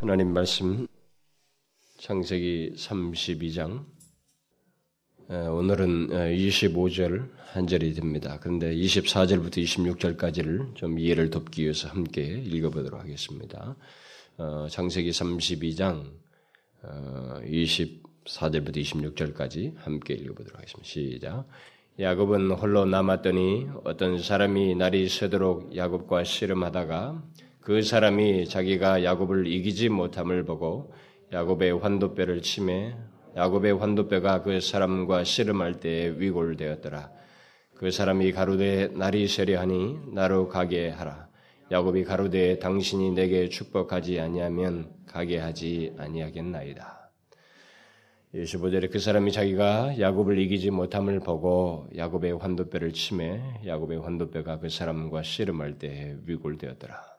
하나님 말씀 창세기 32장 오늘은 25절 한 절이 됩니다. 그런데 24절부터 26절까지를 좀 이해를 돕기 위해서 함께 읽어보도록 하겠습니다. 어, 창세기 32장 24절부터 26절까지 함께 읽어보도록 하겠습니다. 시작. 야곱은 홀로 남았더니 어떤 사람이 날이 새도록 야곱과 씨름하다가 그 사람이 자기가 야곱을 이기지 못함을 보고 야곱의 환도뼈를 치매 야곱의 환도뼈가 그 사람과 씨름할 때에 위골되었더라. 그 사람이 가로되 날이 세려하니 나로 가게 하라. 야곱이 가로되 당신이 내게 축복하지 아니하면 가게 하지 아니하겠나이다. 25절에 그 사람이 자기가 야곱을 이기지 못함을 보고 야곱의 환도뼈를 치매 야곱의 환도뼈가 그 사람과 씨름할 때에 위골되었더라.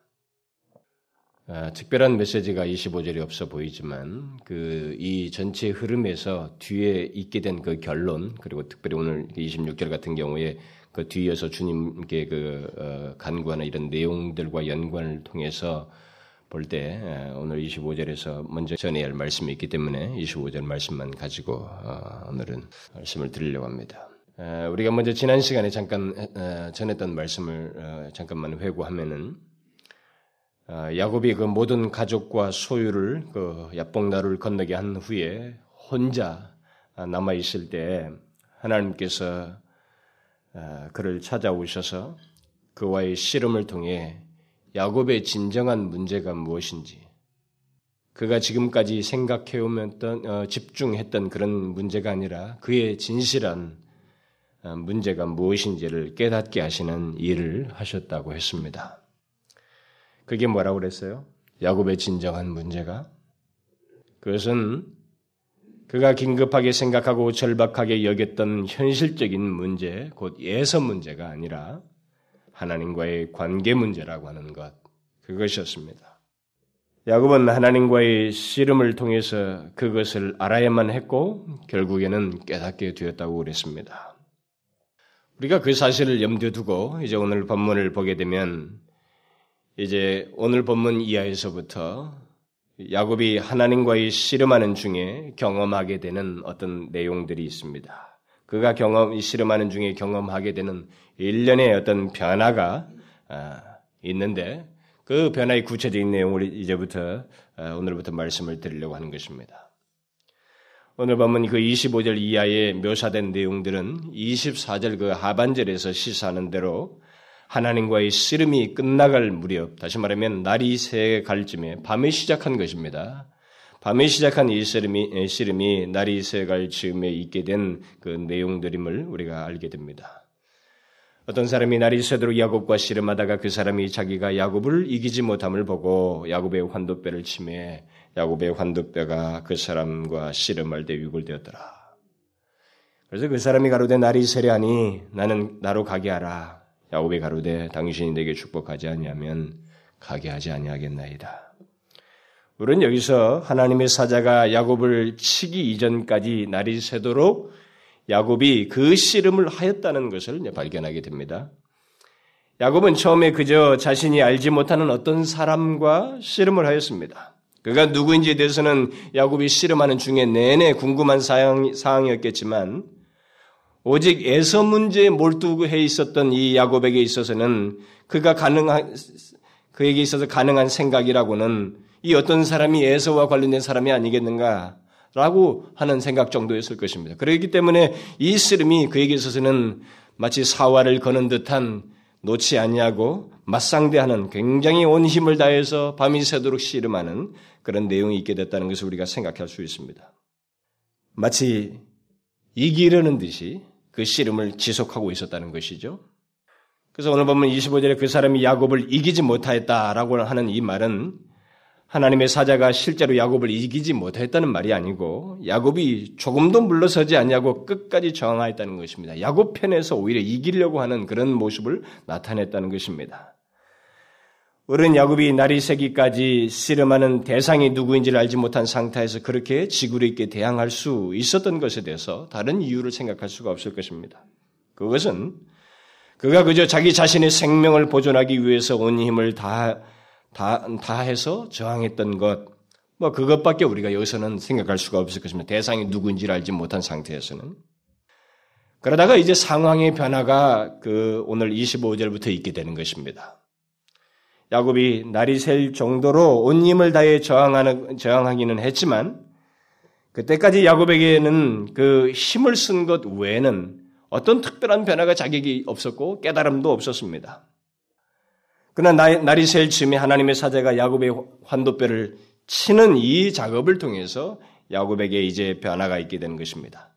아, 특별한 메시지가 25절이 없어 보이지만 그 이 전체 흐름에서 뒤에 있게 된 그 결론 그리고 특별히 오늘 26절 같은 경우에 그 뒤에서 주님께 그 어, 간구하는 이런 내용들과 연관을 통해서 볼 때 오늘 25절에서 먼저 전해야 할 말씀이 있기 때문에 25절 말씀만 가지고 어, 오늘은 말씀을 드리려고 합니다. 우리가 먼저 지난 시간에 잠깐 전했던 말씀을 어, 잠깐만 회고하면은 아, 야곱이 그 모든 가족과 소유를 그 야복나루를 건너게 한 후에 혼자 남아 있을 때 하나님께서 아, 그를 찾아오셔서 그와의 씨름을 통해 야곱의 진정한 문제가 무엇인지 그가 지금까지 생각해오던 어, 집중했던 그런 문제가 아니라 그의 진실한 어, 문제가 무엇인지를 깨닫게 하시는 일을 하셨다고 했습니다. 그게 뭐라고 그랬어요? 야곱의 진정한 문제가 그것은 그가 긴급하게 생각하고 절박하게 여겼던 현실적인 문제, 곧 예서 문제가 아니라 하나님과의 관계 문제라고 하는 것, 그것이었습니다. 야곱은 하나님과의 씨름을 통해서 그것을 알아야만 했고, 결국에는 깨닫게 되었다고 그랬습니다. 우리가 그 사실을 염두에 두고 이제 오늘 본문을 보게 되면 이제 오늘 본문 이하에서부터 야곱이 하나님과의 씨름하는 중에 경험하게 되는 어떤 내용들이 있습니다. 그가 경험, 씨름하는 중에 경험하게 되는 일련의 어떤 변화가 아, 있는데 그 변화의 구체적인 내용을 이제부터 아, 오늘부터 말씀을 드리려고 하는 것입니다. 오늘 보면 그 25절 이하에 묘사된 내용들은 24절 그 하반절에서 시사하는 대로 하나님과의 씨름이 끝나갈 무렵, 다시 말하면 날이 새갈 쯤에 밤에 시작한 것입니다. 밤에 시작한 이 씨름이, 씨름이 날이 새갈 즈음에 있게 된 그 내용들임을 우리가 알게 됩니다. 어떤 사람이 날이 새도록 야곱과 씨름하다가 그 사람이 자기가 야곱을 이기지 못함을 보고 야곱의 환도뼈를 치매 야곱의 환도뼈가 그 사람과 씨름할 때 위골되었더라. 그래서 그 사람이 가로되 날이 세려하니 나는 나로 가게 하라. 야곱이 가로되 당신이 내게 축복하지 아니하면 가게 하지 아니하겠나이다. 우리는 여기서 하나님의 사자가 야곱을 치기 이전까지 날이 새도록 야곱이 그 씨름을 하였다는 것을 발견하게 됩니다. 야곱은 처음에 그저 자신이 알지 못하는 어떤 사람과 씨름을 하였습니다. 그가 누구인지에 대해서는 야곱이 씨름하는 중에 내내 궁금한 사항, 사항이었겠지만 오직 에서 문제에 몰두해 있었던 이 야곱에게 있어서는 그가 가능한 그에게 있어서 가능한 생각이라고는 이 어떤 사람이 에서와 관련된 사람이 아니겠는가 라고 하는 생각 정도였을 것입니다. 그렇기 때문에 이 씨름이 그에게 있어서는 마치 사활을 거는 듯한 놓지 아니하고 맞상대하는 굉장히 온 힘을 다해서 밤이 새도록 씨름하는 그런 내용이 있게 됐다는 것을 우리가 생각할 수 있습니다. 마치 이기려는 듯이 그 씨름을 지속하고 있었다는 것이죠. 그래서 오늘 보면 25절에 그 사람이 야곱을 이기지 못하였다라고 하는 이 말은 하나님의 사자가 실제로 야곱을 이기지 못했다는 말이 아니고 야곱이 조금도 물러서지 않냐고 끝까지 저항하였다는 것입니다. 야곱 편에서 오히려 이기려고 하는 그런 모습을 나타냈다는 것입니다. 어른 야곱이 날이 새기까지 씨름하는 대상이 누구인지를 알지 못한 상태에서 그렇게 지구로 있게 대항할 수 있었던 것에 대해서 다른 이유를 생각할 수가 없을 것입니다. 그것은 그가 그저 자기 자신의 생명을 보존하기 위해서 온 힘을 다, 다, 다해서 저항했던 것, 뭐 그것밖에 우리가 여기서는 생각할 수가 없을 것입니다. 대상이 누구인지를 알지 못한 상태에서는. 그러다가 이제 상황의 변화가 그 오늘 25절부터 있게 되는 것입니다. 야곱이 날이 셀 정도로 온 힘을 다해 저항하는, 저항하기는 했지만 그때까지 야곱에게는 그 힘을 쓴 것 외에는 어떤 특별한 변화가 자격이 없었고 깨달음도 없었습니다. 그러나 날이 셀 즈음에 하나님의 사자가 야곱의 환도뼈를 치는 이 작업을 통해서 야곱에게 이제 변화가 있게 되는 것입니다.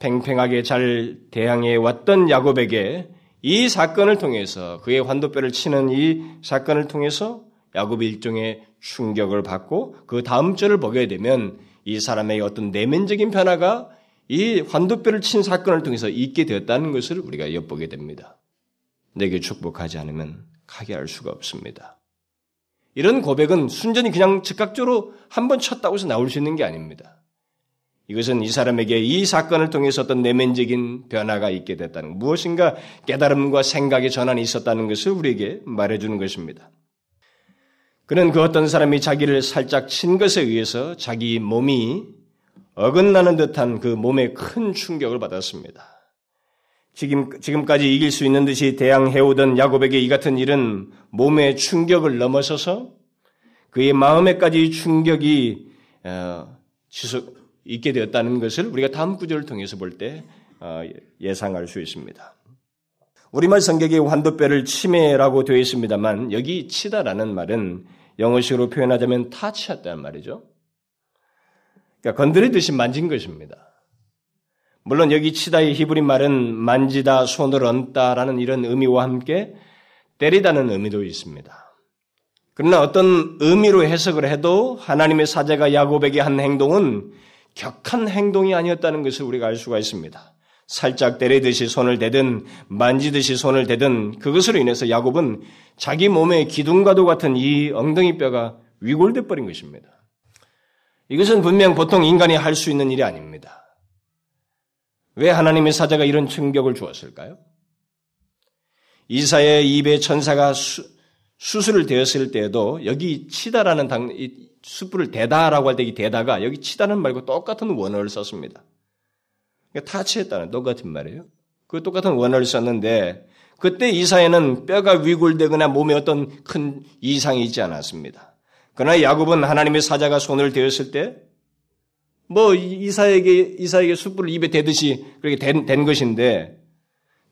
팽팽하게 잘 대항해 왔던 야곱에게 이 사건을 통해서 그의 환도뼈를 치는 이 사건을 통해서 야곱이 일종의 충격을 받고 그 다음 절을 보게 되면 이 사람의 어떤 내면적인 변화가 이 환도뼈를 친 사건을 통해서 있게 되었다는 것을 우리가 엿보게 됩니다. 내게 축복하지 않으면 가게 할 수가 없습니다. 이런 고백은 순전히 그냥 즉각적으로 한 번 쳤다고 해서 나올 수 있는 게 아닙니다. 이것은 이 사람에게 이 사건을 통해서 어떤 내면적인 변화가 있게 됐다는 무엇인가 깨달음과 생각의 전환이 있었다는 것을 우리에게 말해주는 것입니다. 그는 그 어떤 사람이 자기를 살짝 친 것에 의해서 자기 몸이 어긋나는 듯한 그 몸에 큰 충격을 받았습니다. 지금, 지금까지 이길 수 있는 듯이 대항해오던 야곱에게 이 같은 일은 몸의 충격을 넘어서서 그의 마음에까지 충격이 어, 지속, 있게 되었다는 것을 우리가 다음 구절을 통해서 볼때 어, 예상할 수 있습니다. 우리말 성격에 환도뼈를 치매라고 되어 있습니다만 여기 치다라는 말은 영어식으로 표현하자면 타치였다는 말이죠. 그러니까 건드리듯이 만진 것입니다. 물론 여기 치다의 히브리 말은 만지다, 손을 얹다라는 이런 의미와 함께 때리다는 의미도 있습니다. 그러나 어떤 의미로 해석을 해도 하나님의 사자가 야곱에게 한 행동은 격한 행동이 아니었다는 것을 우리가 알 수가 있습니다. 살짝 때리듯이 손을 대든 만지듯이 손을 대든 그것으로 인해서 야곱은 자기 몸의 기둥과도 같은 이 엉덩이 뼈가 위골돼 버린 것입니다. 이것은 분명 보통 인간이 할 수 있는 일이 아닙니다. 왜 하나님의 사자가 이런 충격을 주었을까요? 이사의 입에 천사가 수, 수술을 되었을 때에도 여기 치다라는 당, 숯불을 대다라고 할 때 이 대다가 여기 치다는 말고 똑같은 원어를 썼습니다. 그러니까 타치했다는 똑같은 말이에요. 그 똑같은 원어를 썼는데 그때 이사에는 뼈가 위골되거나 몸에 어떤 큰 이상이 있지 않았습니다. 그러나 야곱은 하나님의 사자가 손을 대었을 때 뭐 이사에게 이사에게 숯불을 입에 대듯이 그렇게 된, 된 것인데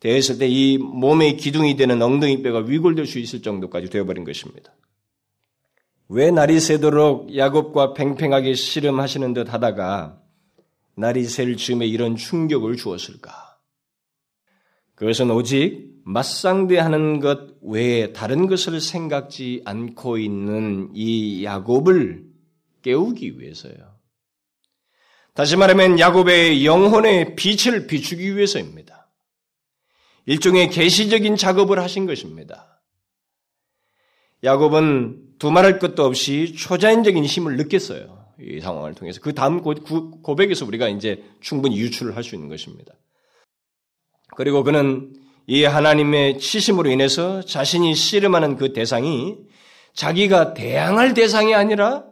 대했을 때 이 몸의 기둥이 되는 엉덩이 뼈가 위골될 수 있을 정도까지 되어버린 것입니다. 왜 날이 새도록 야곱과 팽팽하게 씨름하시는 듯 하다가 날이 셀 즈음에 이런 충격을 주었을까? 그것은 오직 맞상대하는 것 외에 다른 것을 생각지 않고 있는 이 야곱을 깨우기 위해서요. 다시 말하면 야곱의 영혼의 빛을 비추기 위해서입니다. 일종의 계시적인 작업을 하신 것입니다. 야곱은 두말할 것도 없이 초자연적인 힘을 느꼈어요. 이 상황을 통해서. 그 다음 고백에서 우리가 이제 충분히 유출을 할 수 있는 것입니다. 그리고 그는 이 하나님의 치심으로 인해서 자신이 씨름하는 그 대상이 자기가 대항할 대상이 아니라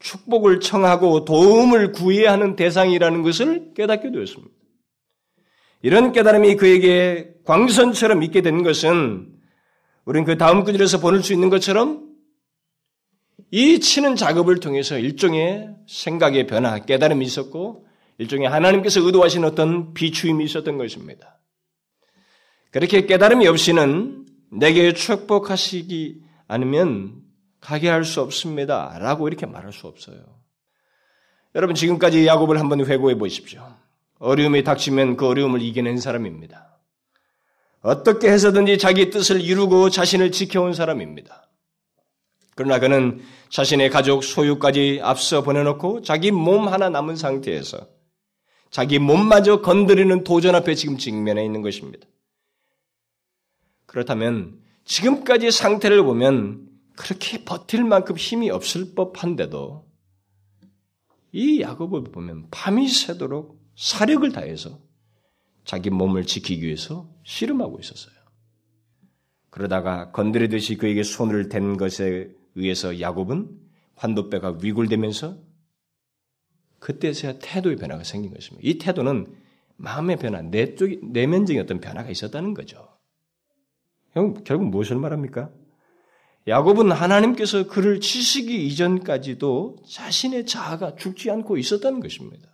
축복을 청하고 도움을 구해야 하는 대상이라는 것을 깨닫게 되었습니다. 이런 깨달음이 그에게 광선처럼 있게 된 것은 우리는 그 다음 구절에서 보낼 수 있는 것처럼 이 치는 작업을 통해서 일종의 생각의 변화, 깨달음이 있었고 일종의 하나님께서 의도하신 어떤 비추임이 있었던 것입니다. 그렇게 깨달음이 없이는 내게 축복하시기 않으면 가게 할 수 없습니다. 라고 이렇게 말할 수 없어요. 여러분 지금까지 야곱을 한번 회고해 보십시오. 어려움이 닥치면 그 어려움을 이겨낸 사람입니다. 어떻게 해서든지 자기 뜻을 이루고 자신을 지켜온 사람입니다. 그러나 그는 자신의 가족 소유까지 앞서 보내놓고 자기 몸 하나 남은 상태에서 자기 몸마저 건드리는 도전 앞에 지금 직면해 있는 것입니다. 그렇다면 지금까지 상태를 보면 그렇게 버틸 만큼 힘이 없을 법한데도 이 야곱을 보면 밤이 새도록 사력을 다해서 자기 몸을 지키기 위해서 씨름하고 있었어요. 그러다가 건드리듯이 그에게 손을 댄 것에 의해서 야곱은 환도뼈가 위굴되면서 그때서야 태도의 변화가 생긴 것입니다. 이 태도는 마음의 변화, 내쪽 내면적인 어떤 변화가 있었다는 거죠. 형 결국 무엇을 말합니까? 야곱은 하나님께서 그를 치시기 이전까지도 자신의 자아가 죽지 않고 있었다는 것입니다.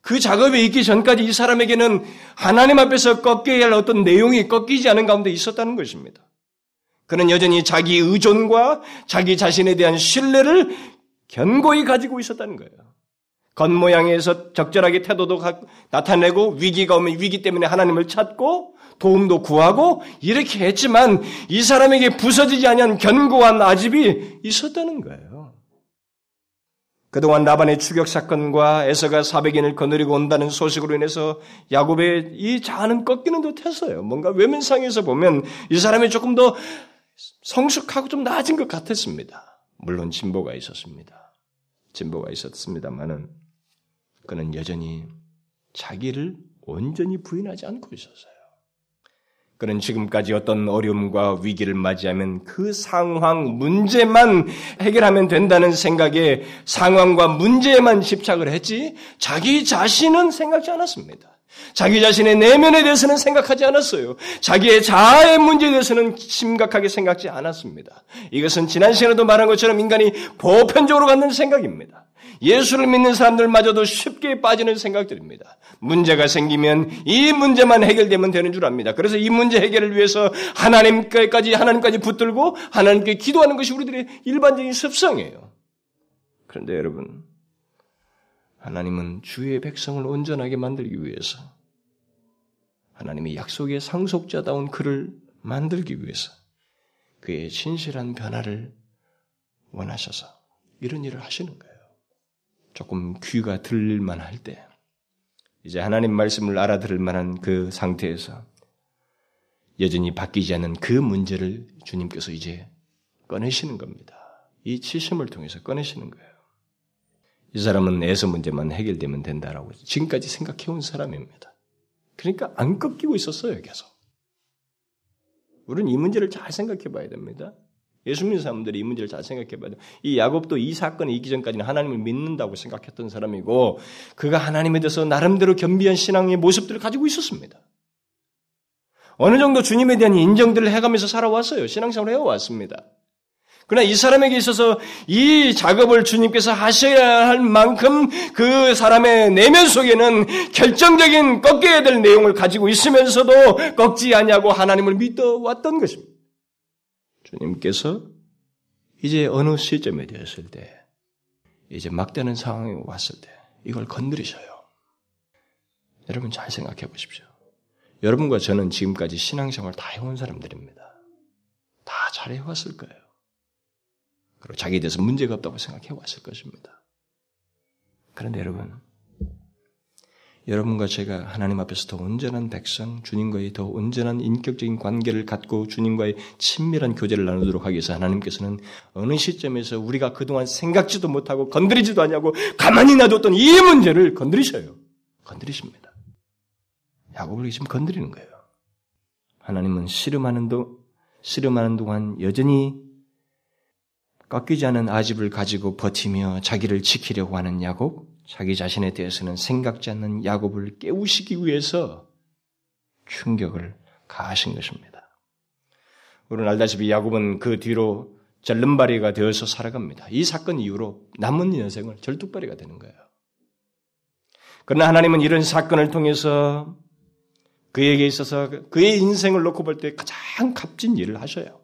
그 작업에 있기 전까지 이 사람에게는 하나님 앞에서 꺾여야 할 어떤 내용이 꺾이지 않은 가운데 있었다는 것입니다. 그는 여전히 자기 의존과 자기 자신에 대한 신뢰를 견고히 가지고 있었다는 거예요. 겉모양에서 적절하게 태도도 나타내고 위기가 오면 위기 때문에 하나님을 찾고 도움도 구하고 이렇게 했지만 이 사람에게 부서지지 아니한 견고한 아집이 있었다는 거예요. 그동안 라반의 추격 사건과 에서가 400인을 거느리고 온다는 소식으로 인해서 야곱의 이 자아는 꺾이는 듯 했어요. 뭔가 외면상에서 보면 이 사람이 조금 더 성숙하고 좀 나아진 것 같았습니다. 물론 진보가 있었습니다. 진보가 있었습니다만은 그는 여전히 자기를 온전히 부인하지 않고 있었어요. 그는 지금까지 어떤 어려움과 위기를 맞이하면 그 상황, 문제만 해결하면 된다는 생각에 상황과 문제에만 집착을 했지 자기 자신은 생각지 않았습니다. 자기 자신의 내면에 대해서는 생각하지 않았어요. 자기의 자아의 문제에 대해서는 심각하게 생각지 않았습니다. 이것은 지난 시간에도 말한 것처럼 인간이 보편적으로 갖는 생각입니다. 예수를 믿는 사람들마저도 쉽게 빠지는 생각들입니다. 문제가 생기면 이 문제만 해결되면 되는 줄 압니다. 그래서 이 문제 해결을 위해서 하나님께까지 하나님까지 붙들고 하나님께 기도하는 것이 우리들의 일반적인 습성이에요. 그런데 여러분, 하나님은 주의 백성을 온전하게 만들기 위해서 하나님의 약속의 상속자다운 그를 만들기 위해서 그의 진실한 변화를 원하셔서 이런 일을 하시는 거예요. 조금 귀가 들릴만 할 때, 이제 하나님 말씀을 알아들을 만한 그 상태에서 여전히 바뀌지 않는 그 문제를 주님께서 이제 꺼내시는 겁니다. 이 치심을 통해서 꺼내시는 거예요. 이 사람은 애서 문제만 해결되면 된다라고 지금까지 생각해온 사람입니다. 그러니까 안 꺾이고 있었어요, 계속. 우리는 이 문제를 잘 생각해 봐야 됩니다. 예수 믿는 사람들이 이 문제를 잘 생각해 봐야 돼요. 이 야곱도 이 사건이 있기 전까지는 하나님을 믿는다고 생각했던 사람이고 그가 하나님에 대해서 나름대로 겸비한 신앙의 모습들을 가지고 있었습니다. 어느 정도 주님에 대한 인정들을 해가면서 살아왔어요. 신앙생활을 해왔습니다. 그러나 이 사람에게 있어서 이 작업을 주님께서 하셔야 할 만큼 그 사람의 내면 속에는 결정적인 꺾여야 될 내용을 가지고 있으면서도 꺾지 않냐고 하나님을 믿어왔던 것입니다. 주님께서 이제 어느 시점에 되었을 때, 이제 막대는 상황이 왔을 때, 이걸 건드리셔요. 여러분 잘 생각해 보십시오. 여러분과 저는 지금까지 신앙생활 다 해온 사람들입니다. 다 잘해왔을 거예요. 그리고 자기에 대해서 문제가 없다고 생각해 왔을 것입니다. 그런데 여러분, 여러분과 제가 하나님 앞에서 더 온전한 백성, 주님과의 더 온전한 인격적인 관계를 갖고 주님과의 친밀한 교제를 나누도록 하기 위해서 하나님께서는 어느 시점에서 우리가 그동안 생각지도 못하고 건드리지도 않냐고 가만히 놔뒀던 이 문제를 건드리셔요. 건드리십니다. 야곱을 지금 건드리는 거예요. 하나님은 씨름하는 도 씨름하는 동안 여전히 꺾이지 않은 아집을 가지고 버티며 자기를 지키려고 하는 야곱, 자기 자신에 대해서는 생각지 않는 야곱을 깨우시기 위해서 충격을 가하신 것입니다. 우리는 알다시피 야곱은 그 뒤로 절름발이가 되어서 살아갑니다. 이 사건 이후로 남은 인생을 절뚝발이가 되는 거예요. 그러나 하나님은 이런 사건을 통해서 그에게 있어서 그의 인생을 놓고 볼 때 가장 값진 일을 하셔요.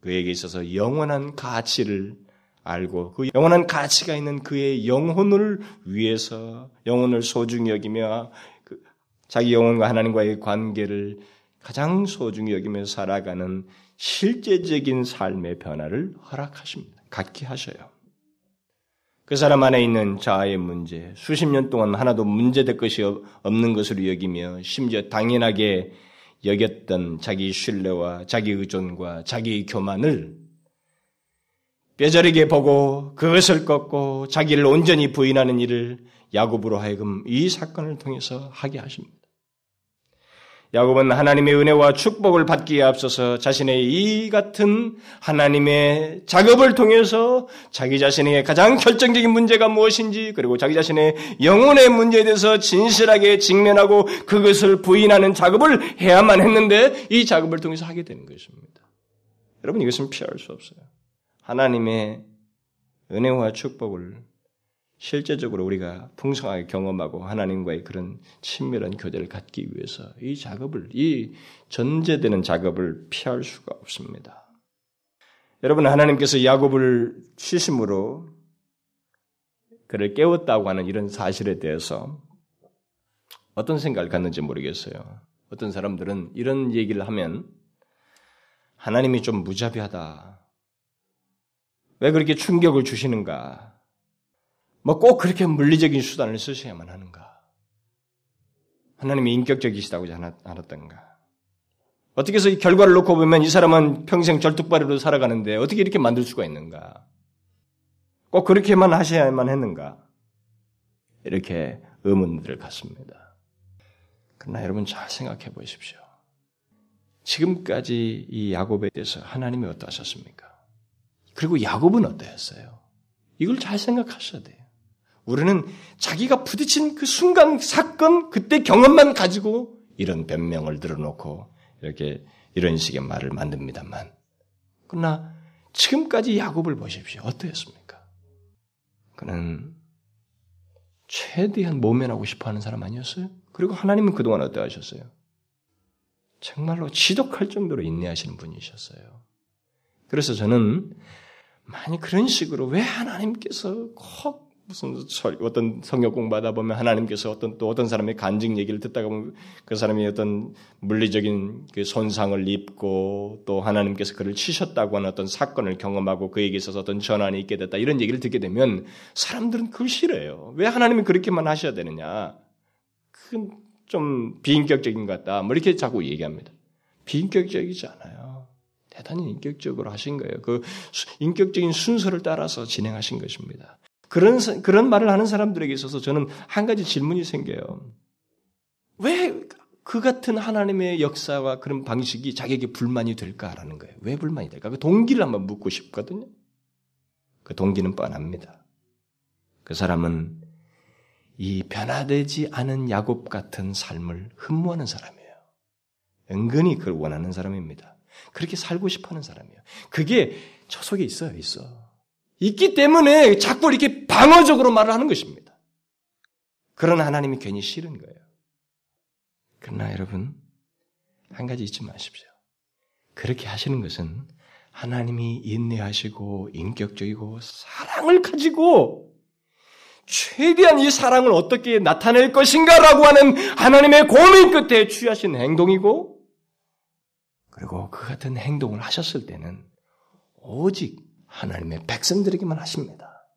그에게 있어서 영원한 가치를 알고 그 영원한 가치가 있는 그의 영혼을 위해서 영혼을 소중히 여기며 그 자기 영혼과 하나님과의 관계를 가장 소중히 여기며 살아가는 실제적인 삶의 변화를 허락하십니다. 갖게 하셔요. 그 사람 안에 있는 자아의 문제, 수십 년 동안 하나도 문제될 것이 없는 것으로 여기며 심지어 당연하게 여겼던 자기 신뢰와 자기 의존과 자기 교만을 뼈저리게 보고 그것을 꺾고 자기를 온전히 부인하는 일을 야곱으로 하여금 이 사건을 통해서 하게 하십니다. 야곱은 하나님의 은혜와 축복을 받기에 앞서서 자신의 이 같은 하나님의 작업을 통해서 자기 자신에게 가장 결정적인 문제가 무엇인지 그리고 자기 자신의 영혼의 문제에 대해서 진실하게 직면하고 그것을 부인하는 작업을 해야만 했는데 이 작업을 통해서 하게 되는 것입니다. 여러분 이것은 피할 수 없어요. 하나님의 은혜와 축복을 실제적으로 우리가 풍성하게 경험하고 하나님과의 그런 친밀한 교제를 갖기 위해서 이 작업을, 이 전제되는 작업을 피할 수가 없습니다. 여러분, 하나님께서 야곱을 취심으로 그를 깨웠다고 하는 이런 사실에 대해서 어떤 생각을 갖는지 모르겠어요. 어떤 사람들은 이런 얘기를 하면 하나님이 좀 무자비하다. 왜 그렇게 충격을 주시는가? 뭐 꼭 그렇게 물리적인 수단을 쓰셔야만 하는가? 하나님이 인격적이시다고 하지 않았던가? 어떻게 해서 이 결과를 놓고 보면 이 사람은 평생 절뚝발이로 살아가는데 어떻게 이렇게 만들 수가 있는가? 꼭 그렇게만 하셔야만 했는가? 이렇게 의문들을 갖습니다. 그러나 여러분 잘 생각해 보십시오. 지금까지 이 야곱에 대해서 하나님이 어떠하셨습니까? 그리고 야곱은 어떠했어요? 이걸 잘 생각하셔야 돼요. 우리는 자기가 부딪힌 그 순간 사건 그때 경험만 가지고 이런 변명을 들어놓고 이렇게 이런 식의 말을 만듭니다만 그러나 지금까지 야곱을 보십시오. 어떠했습니까? 그는 최대한 모면하고 싶어하는 사람 아니었어요? 그리고 하나님은 그동안 어떠하셨어요? 정말로 지독할 정도로 인내하시는 분이셨어요. 그래서 저는 많이 그런 식으로 왜 하나님께서 꼭 무슨 어떤 성경 공부하다 보면 하나님께서 어떤 또 어떤 사람의 간증 얘기를 듣다가 보면 그 사람이 어떤 물리적인 그 손상을 입고 또 하나님께서 그를 치셨다고 하는 어떤 사건을 경험하고 그에게 있어서 어떤 전환이 있게 됐다 이런 얘기를 듣게 되면 사람들은 그걸 싫어해요. 왜 하나님이 그렇게만 하셔야 되느냐? 그좀 비인격적인 것 같다. 뭐 이렇게 자꾸 얘기합니다. 비인격적이지 않아요. 대단히 인격적으로 하신 거예요. 그 인격적인 순서를 따라서 진행하신 것입니다. 그런, 그런 말을 하는 사람들에게 있어서 저는 한 가지 질문이 생겨요. 왜 그 같은 하나님의 역사와 그런 방식이 자기에게 불만이 될까라는 거예요. 왜 불만이 될까? 그 동기를 한번 묻고 싶거든요. 그 동기는 뻔합니다. 그 사람은 이 변화되지 않은 야곱 같은 삶을 흠모하는 사람이에요. 은근히 그걸 원하는 사람입니다. 그렇게 살고 싶어 하는 사람이에요. 그게 저 속에 있어요, 있어. 있기 때문에 자꾸 이렇게 방어적으로 말을 하는 것입니다. 그런 하나님이 괜히 싫은 거예요. 그러나 여러분, 한 가지 잊지 마십시오. 그렇게 하시는 것은 하나님이 인내하시고 인격적이고 사랑을 가지고 최대한 이 사랑을 어떻게 나타낼 것인가라고 하는 하나님의 고민 끝에 취하신 행동이고 그리고 그 같은 행동을 하셨을 때는 오직 하나님의 백성들에게만 하십니다.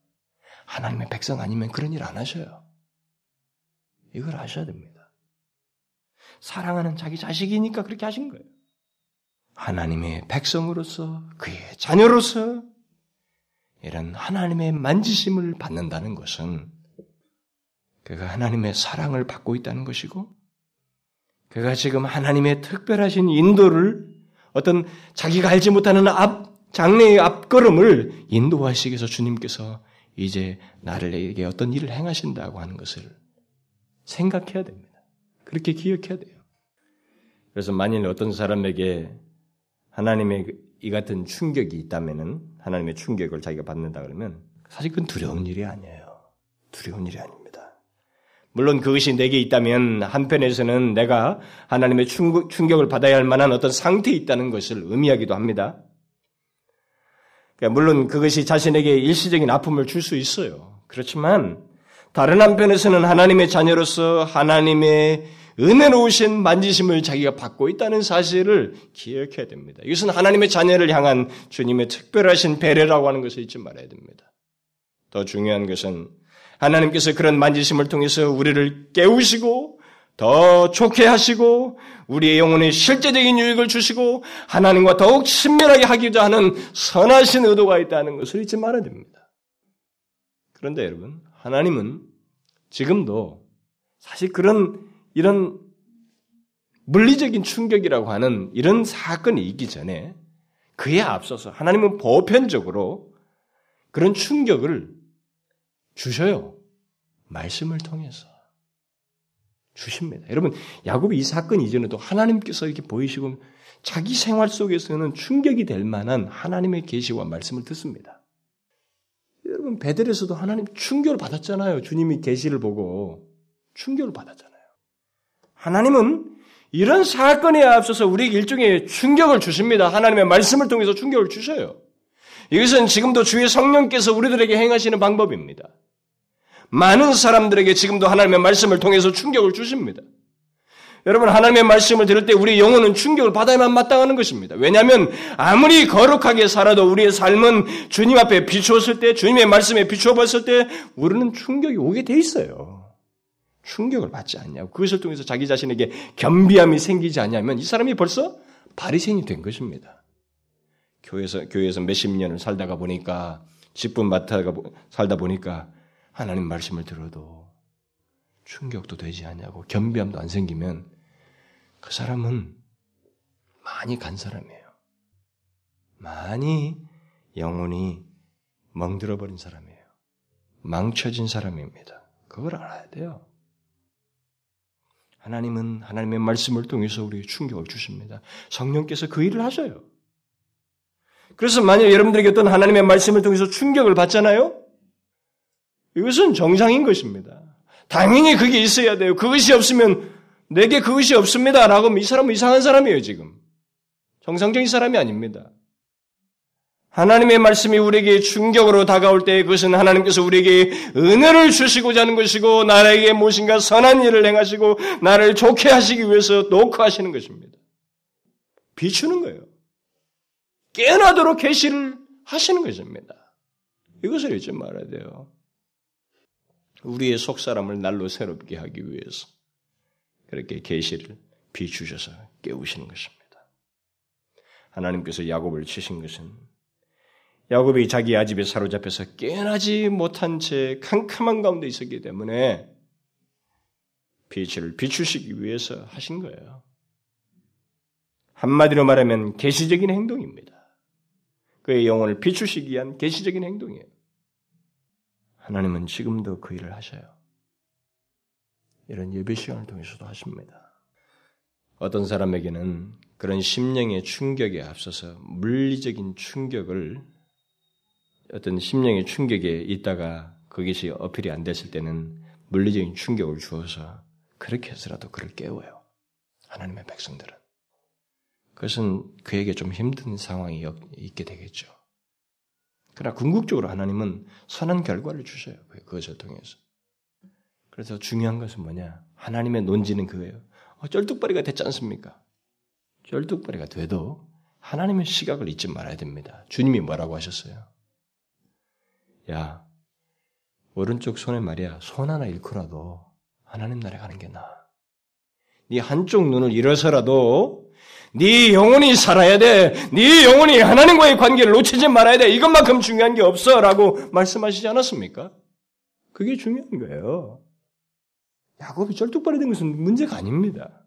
하나님의 백성 아니면 그런 일 안 하셔요. 이걸 아셔야 됩니다. 사랑하는 자기 자식이니까 그렇게 하신 거예요. 하나님의 백성으로서 그의 자녀로서 이런 하나님의 만지심을 받는다는 것은 그가 하나님의 사랑을 받고 있다는 것이고 그가 지금 하나님의 특별하신 인도를 어떤 자기가 알지 못하는 앞 장래의 앞걸음을 인도하시기 위해서 주님께서 이제 나를에게 어떤 일을 행하신다고 하는 것을 생각해야 됩니다. 그렇게 기억해야 돼요. 그래서 만일 어떤 사람에게 하나님의 이 같은 충격이 있다면은 하나님의 충격을 자기가 받는다 그러면 사실 그건 두려운 일이 아니에요. 두려운 일이 아닙니다. 물론 그것이 내게 있다면 한편에서는 내가 하나님의 충격을 받아야 할 만한 어떤 상태에 있다는 것을 의미하기도 합니다. 그러니까 물론 그것이 자신에게 일시적인 아픔을 줄 수 있어요. 그렇지만 다른 한편에서는 하나님의 자녀로서 하나님의 은혜로우신 만지심을 자기가 받고 있다는 사실을 기억해야 됩니다. 이것은 하나님의 자녀를 향한 주님의 특별하신 배려라고 하는 것을 잊지 말아야 됩니다. 더 중요한 것은 하나님께서 그런 만지심을 통해서 우리를 깨우시고 더 좋게 하시고 우리의 영혼에 실제적인 유익을 주시고 하나님과 더욱 친밀하게 하기도 하는 선하신 의도가 있다는 것을 잊지 말아야 됩니다. 그런데 여러분, 하나님은 지금도 사실 그런 이런 물리적인 충격이라고 하는 이런 사건이 있기 전에 그에 앞서서 하나님은 보편적으로 그런 충격을 주셔요. 말씀을 통해서. 주십니다. 여러분, 야곱이 이 사건 이전에도 하나님께서 이렇게 보이시고 자기 생활 속에서는 충격이 될 만한 하나님의 계시와 말씀을 듣습니다. 여러분, 베델에서도 하나님 충격을 받았잖아요. 주님이 계시를 보고 충격을 받았잖아요. 하나님은 이런 사건에 앞서서 우리에게 일종의 충격을 주십니다. 하나님의 말씀을 통해서 충격을 주셔요. 이것은 지금도 주의 성령께서 우리들에게 행하시는 방법입니다. 많은 사람들에게 지금도 하나님의 말씀을 통해서 충격을 주십니다. 여러분 하나님의 말씀을 들을 때 우리 영혼은 충격을 받아야만 마땅하는 것입니다. 왜냐하면 아무리 거룩하게 살아도 우리의 삶은 주님 앞에 비추었을 때 주님의 말씀에 비추어 봤을 때 우리는 충격이 오게 돼 있어요. 충격을 받지 않냐고 그것을 통해서 자기 자신에게 겸비함이 생기지 않냐면 이 사람이 벌써 바리새인이 된 것입니다. 교회에서 교회에서 몇십 년을 살다가 보니까 직분 맡아가 살다 보니까 하나님 말씀을 들어도 충격도 되지 않냐고 겸비함도 안 생기면 그 사람은 많이 간 사람이에요. 많이 영혼이 멍들어 버린 사람이에요. 망쳐진 사람입니다. 그걸 알아야 돼요. 하나님은 하나님의 말씀을 통해서 우리에게 충격을 주십니다. 성령께서 그 일을 하셔요. 그래서 만약 여러분들에게 어떤 하나님의 말씀을 통해서 충격을 받잖아요? 이것은 정상인 것입니다. 당연히 그게 있어야 돼요. 그것이 없으면 내게 그것이 없습니다. 라고 이 사람은 이상한 사람이에요, 지금. 정상적인 사람이 아닙니다. 하나님의 말씀이 우리에게 충격으로 다가올 때 그것은 하나님께서 우리에게 은혜를 주시고자 하는 것이고 나에게 무엇인가 선한 일을 행하시고 나를 좋게 하시기 위해서 녹화하시는 것입니다. 비추는 거예요. 깨어나도록 계시를 하시는 것입니다. 이것을 잊지 말아야 돼요. 우리의 속사람을 날로 새롭게 하기 위해서 그렇게 계시를 비추셔서 깨우시는 것입니다. 하나님께서 야곱을 치신 것은 야곱이 자기 아집에 사로잡혀서 깨어나지 못한 채 캄캄한 가운데 있었기 때문에 빛을 비추시기 위해서 하신 거예요. 한마디로 말하면 계시적인 행동입니다. 그의 영혼을 비추시기 위한 계시적인 행동이에요. 하나님은 지금도 그 일을 하셔요. 이런 예배 시간을 통해서도 하십니다. 어떤 사람에게는 그런 심령의 충격에 앞서서 물리적인 충격을 어떤 심령의 충격에 있다가 그것이 어필이 안 됐을 때는 물리적인 충격을 주어서 그렇게 해서라도 그를 깨워요. 하나님의 백성들은. 그것은 그에게 좀 힘든 상황이 있게 되겠죠. 그러나 궁극적으로 하나님은 선한 결과를 주셔요. 그것을 통해서. 그래서 중요한 것은 뭐냐? 하나님의 논지는 그거예요. 어, 쩔뚝발이가 됐지 않습니까? 쩔뚝발이가 돼도 하나님의 시각을 잊지 말아야 됩니다. 주님이 뭐라고 하셨어요? 야, 오른쪽 손에 말이야, 손 하나 잃고라도 하나님 나라에 가는 게 나아. 네 한쪽 눈을 잃어서라도 네 영혼이 살아야 돼. 네 영혼이 하나님과의 관계를 놓치지 말아야 돼. 이것만큼 중요한 게 없어라고 말씀하시지 않았습니까? 그게 중요한 거예요. 야곱이 쩔뚝발이 된 것은 문제가 아닙니다.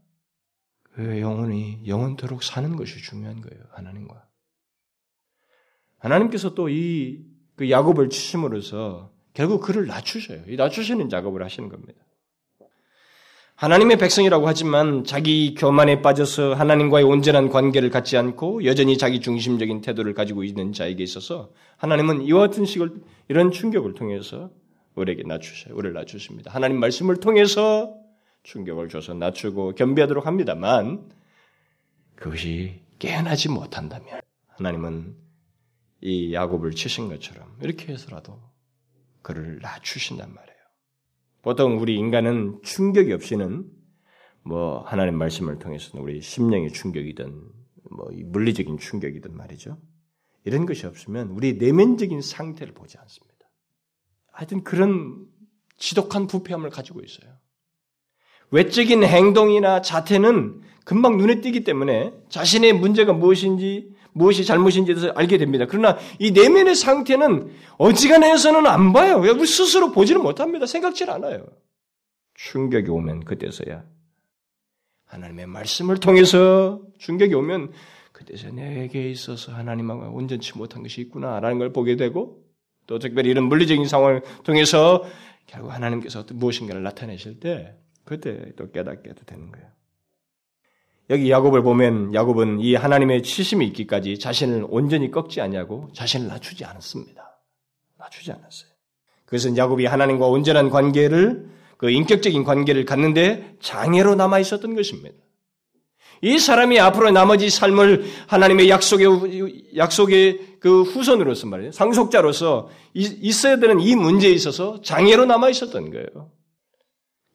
그 영혼이 영원토록 사는 것이 중요한 거예요. 하나님과. 하나님께서 또 이 그 야곱을 치심으로써 결국 그를 낮추셔요. 이 낮추시는 작업을 하시는 겁니다. 하나님의 백성이라고 하지만 자기 교만에 빠져서 하나님과의 온전한 관계를 갖지 않고 여전히 자기 중심적인 태도를 가지고 있는 자에게 있어서 하나님은 이와 같은 식을 이런 충격을 통해서 우리에게 낮추셔요. 우리를 낮추십니다. 하나님 말씀을 통해서 충격을 줘서 낮추고 겸비하도록 합니다만 그것이 깨어나지 못한다면 하나님은 이 야곱을 치신 것처럼 이렇게 해서라도 그를 낮추신단 말이에요. 보통 우리 인간은 충격이 없이는 뭐 하나님 말씀을 통해서는 우리 심령의 충격이든 뭐 물리적인 충격이든 말이죠. 이런 것이 없으면 우리 내면적인 상태를 보지 않습니다. 하여튼 그런 지독한 부패함을 가지고 있어요. 외적인 행동이나 자태는 금방 눈에 띄기 때문에 자신의 문제가 무엇인지 무엇이 잘못인지에 알게 됩니다. 그러나 이 내면의 상태는 어지간해서는 안 봐요. 우리 스스로 보지는 못합니다. 생각질 않아요. 충격이 오면 그때서야 하나님의 말씀을 통해서 충격이 오면 그때서 내게 있어서 하나님하고 온전치 못한 것이 있구나라는 걸 보게 되고 또 특별히 이런 물리적인 상황을 통해서 결국 하나님께서 무엇인가를 나타내실 때 그때 또 깨닫게 되는 거예요. 여기 야곱을 보면 야곱은 이 하나님의 치심이 있기까지 자신을 온전히 꺾지 않냐고 자신을 낮추지 않았습니다. 낮추지 않았어요. 그것은 야곱이 하나님과 온전한 관계를 그 인격적인 관계를 갖는데 장애로 남아 있었던 것입니다. 이 사람이 앞으로 나머지 삶을 하나님의 약속의 약속의 그 후손으로서 말이에요. 상속자로서 있어야 되는 이 문제에 있어서 장애로 남아 있었던 거예요.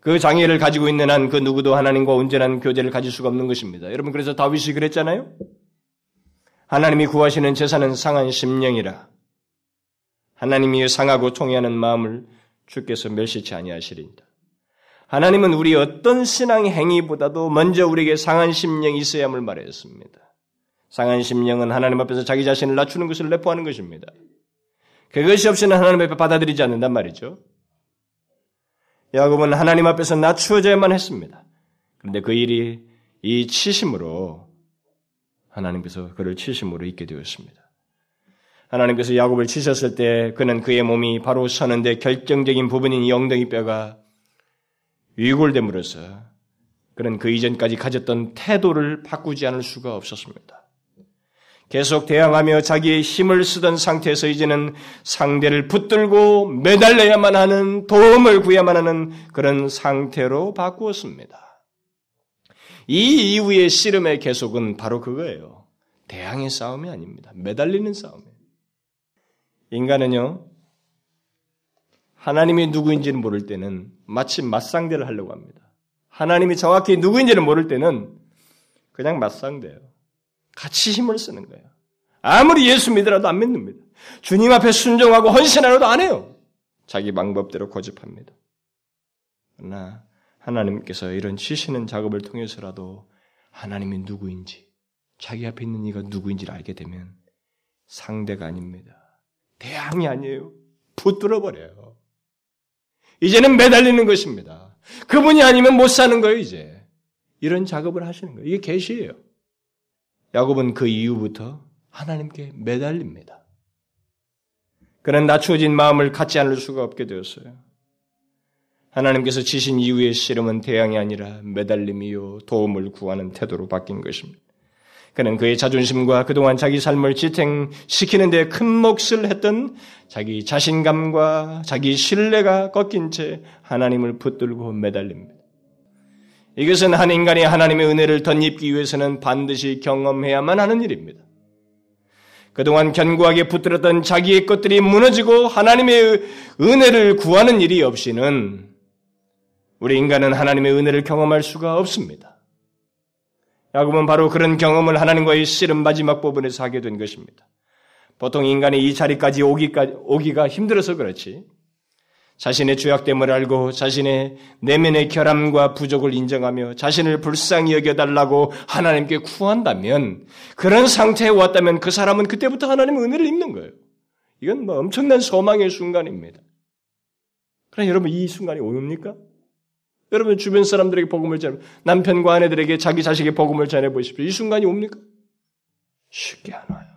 그 장애를 가지고 있는 한 그 누구도 하나님과 온전한 교제를 가질 수가 없는 것입니다. 여러분 그래서 다윗이 그랬잖아요. 하나님이 구하시는 재산은 상한 심령이라. 하나님이 상하고 통해하는 마음을 주께서 멸시치 아니하시리니다. 하나님은 우리 어떤 신앙 행위보다도 먼저 우리에게 상한 심령이 있어야 함을 말했습니다. 상한 심령은 하나님 앞에서 자기 자신을 낮추는 것을 내포하는 것입니다. 그것이 없이는 하나님 앞에 받아들이지 않는단 말이죠. 야곱은 하나님 앞에서 낮추어져야만 했습니다. 그런데 그 일이 이 치심으로 하나님께서 그를 치심으로 있게 되었습니다. 하나님께서 야곱을 치셨을 때 그는 그의 몸이 바로 서는데 결정적인 부분인 이 엉덩이 뼈가 위골됨으로써 그는 그 이전까지 가졌던 태도를 바꾸지 않을 수가 없었습니다. 계속 대항하며 자기의 힘을 쓰던 상태에서 이제는 상대를 붙들고 매달려야만 하는 도움을 구해야만 하는 그런 상태로 바꾸었습니다. 이 이후의 씨름의 계속은 바로 그거예요. 대항의 싸움이 아닙니다. 매달리는 싸움이에요. 인간은요, 하나님이 누구인지는 모를 때는 마치 맞상대를 하려고 합니다. 하나님이 정확히 누구인지는 모를 때는 그냥 맞상대예요. 같이 힘을 쓰는 거예요. 아무리 예수 믿으라도 안 믿습니다. 주님 앞에 순종하고 헌신하려도 안 해요. 자기 방법대로 고집합니다. 그러나 하나님께서 이런 치시는 작업을 통해서라도 하나님이 누구인지, 자기 앞에 있는 이가 누구인지를 알게 되면 상대가 아닙니다. 대항이 아니에요. 붙들어 버려요. 이제는 매달리는 것입니다. 그분이 아니면 못 사는 거예요, 이제. 이런 작업을 하시는 거예요. 이게 계시예요. 야곱은 그 이후부터 하나님께 매달립니다. 그런 낮추어진 마음을 갖지 않을 수가 없게 되었어요. 하나님께서 지신 이후의 씨름은 대항이 아니라 매달림이요 도움을 구하는 태도로 바뀐 것입니다. 그는 그의 자존심과 그동안 자기 삶을 지탱시키는 데 큰 몫을 했던 자기 자신감과 자기 신뢰가 꺾인 채 하나님을 붙들고 매달립니다. 이것은 한 인간이 하나님의 은혜를 덧입기 위해서는 반드시 경험해야만 하는 일입니다. 그동안 견고하게 붙들었던 자기의 것들이 무너지고 하나님의 은혜를 구하는 일이 없이는 우리 인간은 하나님의 은혜를 경험할 수가 없습니다. 야곱은 바로 그런 경험을 하나님과의 씨름 마지막 부분에서 하게 된 것입니다. 보통 인간이 이 자리까지 오기가 힘들어서 그렇지. 자신의 죄악됨을 알고 자신의 내면의 결함과 부족을 인정하며 자신을 불쌍히 여겨달라고 하나님께 구한다면 그런 상태에 왔다면 그 사람은 그때부터 하나님의 은혜를 입는 거예요. 이건 뭐 엄청난 소망의 순간입니다. 그러나 여러분 이 순간이 옵니까? 여러분 주변 사람들에게 복음을 전해 남편과 아내들에게 자기 자식의 복음을 전해 보십시오. 이 순간이 옵니까? 쉽게 안 와요.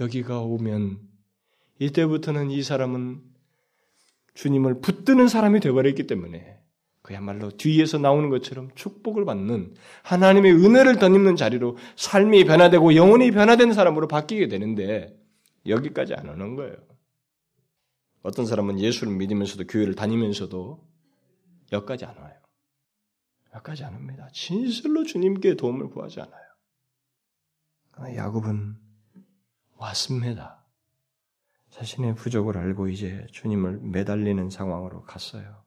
여기가 오면 이때부터는 이 사람은 주님을 붙드는 사람이 되어버렸기 때문에 그야말로 뒤에서 나오는 것처럼 축복을 받는 하나님의 은혜를 덧입는 자리로 삶이 변화되고 영혼이 변화된 사람으로 바뀌게 되는데 여기까지 안 오는 거예요. 어떤 사람은 예수를 믿으면서도 교회를 다니면서도 여기까지 안 와요. 여기까지 안 옵니다. 진실로 주님께 도움을 구하지 않아요. 야곱은 왔습니다. 자신의 부족을 알고 이제 주님을 매달리는 상황으로 갔어요.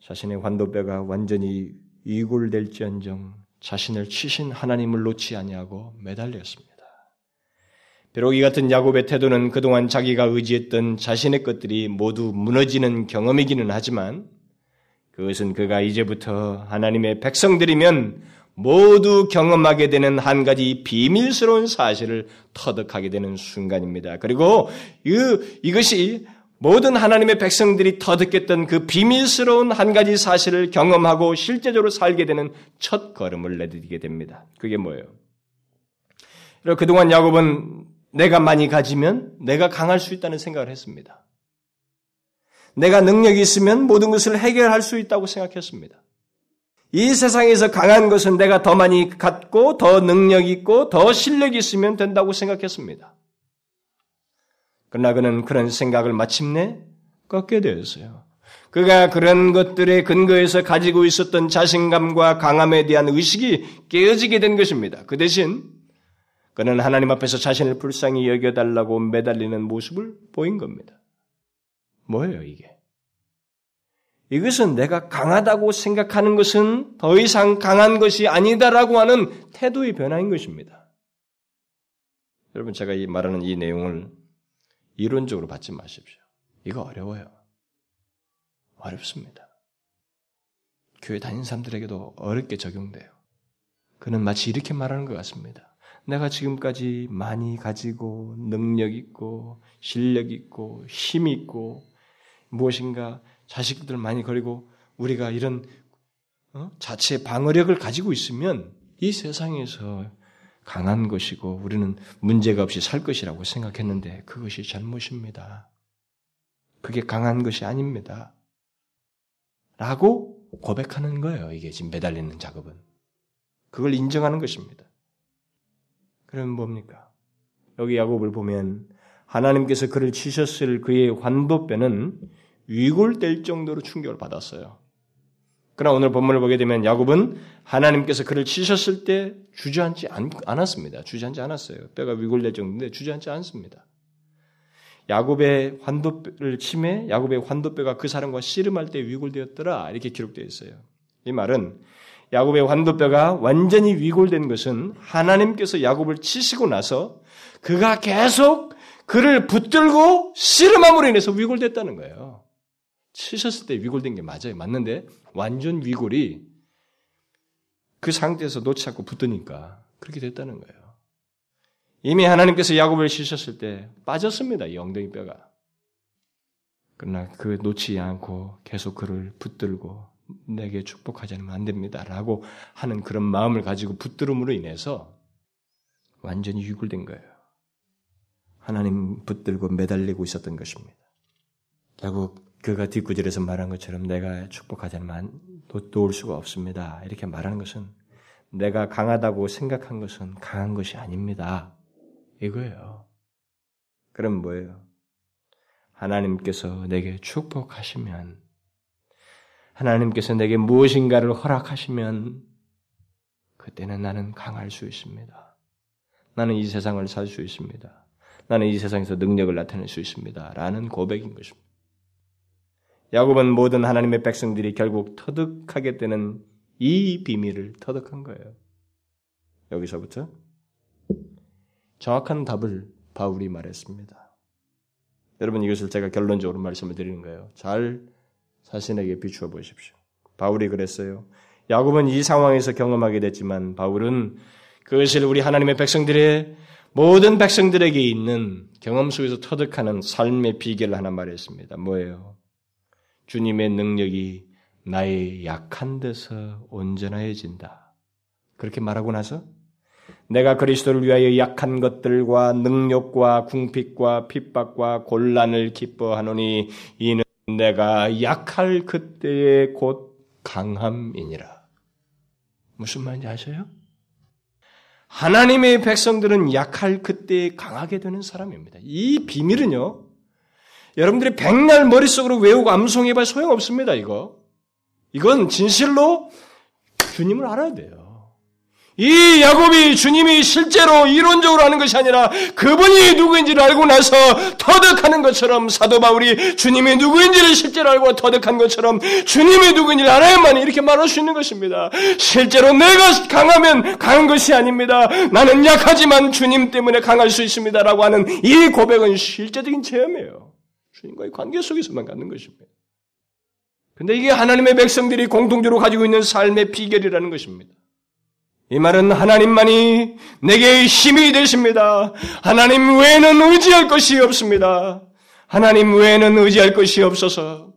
자신의 환도뼈가 완전히 이골될지언정 자신을 치신 하나님을 놓지 아니하고 매달렸습니다. 비록 이 같은 야곱의 태도는 그동안 자기가 의지했던 자신의 것들이 모두 무너지는 경험이기는 하지만 그것은 그가 이제부터 하나님의 백성들이면 모두 경험하게 되는 한 가지 비밀스러운 사실을 터득하게 되는 순간입니다. 그리고 이, 이것이 모든 하나님의 백성들이 터득했던 그 비밀스러운 한 가지 사실을 경험하고 실제적으로 살게 되는 첫 걸음을 내딛게 됩니다. 그게 뭐예요? 그동안 야곱은 내가 많이 가지면 내가 강할 수 있다는 생각을 했습니다. 내가 능력이 있으면 모든 것을 해결할 수 있다고 생각했습니다. 이 세상에서 강한 것은 내가 더 많이 갖고 더 능력 있고 더 실력이 있으면 된다고 생각했습니다. 그러나 그는 그런 생각을 마침내 꺾게 되었어요. 그가 그런 것들의 근거에서 가지고 있었던 자신감과 강함에 대한 의식이 깨어지게 된 것입니다. 그 대신 그는 하나님 앞에서 자신을 불쌍히 여겨달라고 매달리는 모습을 보인 겁니다. 뭐예요, 이게? 이것은 내가 강하다고 생각하는 것은 더 이상 강한 것이 아니다라고 하는 태도의 변화인 것입니다. 여러분, 제가 이 말하는 이 내용을 이론적으로 받지 마십시오. 이거 어려워요. 어렵습니다. 교회 다니는 사람들에게도 어렵게 적용돼요. 그는 마치 이렇게 말하는 것 같습니다. 내가 지금까지 많이 가지고 능력 있고 실력 있고 힘 있고 무엇인가 자식들 많이 거리고 우리가 이런 어? 자체 방어력을 가지고 있으면 이 세상에서 강한 것이고 우리는 문제가 없이 살 것이라고 생각했는데 그것이 잘못입니다. 그게 강한 것이 아닙니다. 라고 고백하는 거예요. 이게 지금 매달리는 작업은. 그걸 인정하는 것입니다. 그럼 뭡니까? 여기 야곱을 보면 하나님께서 그를 치셨을 그의 환도뼈는 위골될 정도로 충격을 받았어요. 그러나 오늘 본문을 보게 되면 야곱은 하나님께서 그를 치셨을 때 주저앉지 않았습니다. 주저앉지 않았어요. 뼈가 위골될 정도인데 주저앉지 않습니다. 야곱의 환도뼈를 침해 야곱의 환도뼈가 그 사람과 씨름할 때 위골되었더라 이렇게 기록되어 있어요. 이 말은 야곱의 환도뼈가 완전히 위골된 것은 하나님께서 야곱을 치시고 나서 그가 계속 그를 붙들고 씨름함으로 인해서 위골됐다는 거예요. 치셨을 때 위골된 게 맞아요. 맞는데 완전 위골이 그 상태에서 놓지 않고 붙으니까 그렇게 됐다는 거예요. 이미 하나님께서 야곱을 치셨을 때 빠졌습니다. 이 엉덩이 뼈가. 그러나 그 놓지 않고 계속 그를 붙들고 내게 축복하지 않으면 안 됩니다. 라고 하는 그런 마음을 가지고 붙들음으로 인해서 완전히 위골된 거예요. 하나님 붙들고 매달리고 있었던 것입니다. 결국 그가 뒷구절에서 말한 것처럼 내가 축복하지 않으면 놓을 수가 없습니다. 이렇게 말하는 것은 내가 강하다고 생각한 것은 강한 것이 아닙니다. 이거예요. 그럼 뭐예요? 하나님께서 내게 축복하시면, 하나님께서 내게 무엇인가를 허락하시면, 그때는 나는 강할 수 있습니다. 나는 이 세상을 살 수 있습니다. 나는 이 세상에서 능력을 나타낼 수 있습니다. 라는 고백인 것입니다. 야곱은 모든 하나님의 백성들이 결국 터득하게 되는 이 비밀을 터득한 거예요. 여기서부터 정확한 답을 바울이 말했습니다. 여러분 이것을 제가 결론적으로 말씀을 드리는 거예요. 잘 자신에게 비추어 보십시오. 바울이 그랬어요. 야곱은 이 상황에서 경험하게 됐지만 바울은 그것을 우리 하나님의 백성들의 모든 백성들에게 있는 경험 속에서 터득하는 삶의 비결을 하나 말했습니다. 뭐예요? 주님의 능력이 나의 약한 데서 온전해진다. 그렇게 말하고 나서 내가 그리스도를 위하여 약한 것들과 능력과 궁핍과 핍박과 곤란을 기뻐하노니 이는 내가 약할 그때의 곧 강함이니라. 무슨 말인지 아세요? 하나님의 백성들은 약할 그때에 강하게 되는 사람입니다. 이 비밀은요, 여러분들이 백날 머릿속으로 외우고 암송해봐 소용없습니다, 이거. 이건 진실로 주님을 알아야 돼요. 이 야곱이 주님이 실제로 이론적으로 하는 것이 아니라 그분이 누구인지를 알고 나서 터득하는 것처럼 사도 바울이 주님이 누구인지를 실제로 알고 터득한 것처럼 주님이 누구인지를 알아야만 이렇게 말할 수 있는 것입니다. 실제로 내가 강하면 강한 것이 아닙니다. 나는 약하지만 주님 때문에 강할 수 있습니다라고 하는 이 고백은 실제적인 체험이에요. 주님과의 관계 속에서만 갖는 것입니다. 근데 이게 하나님의 백성들이 공통적으로 가지고 있는 삶의 비결이라는 것입니다. 이 말은 하나님만이 내게 힘이 되십니다. 하나님 외에는 의지할 것이 없습니다. 하나님 외에는 의지할 것이 없어서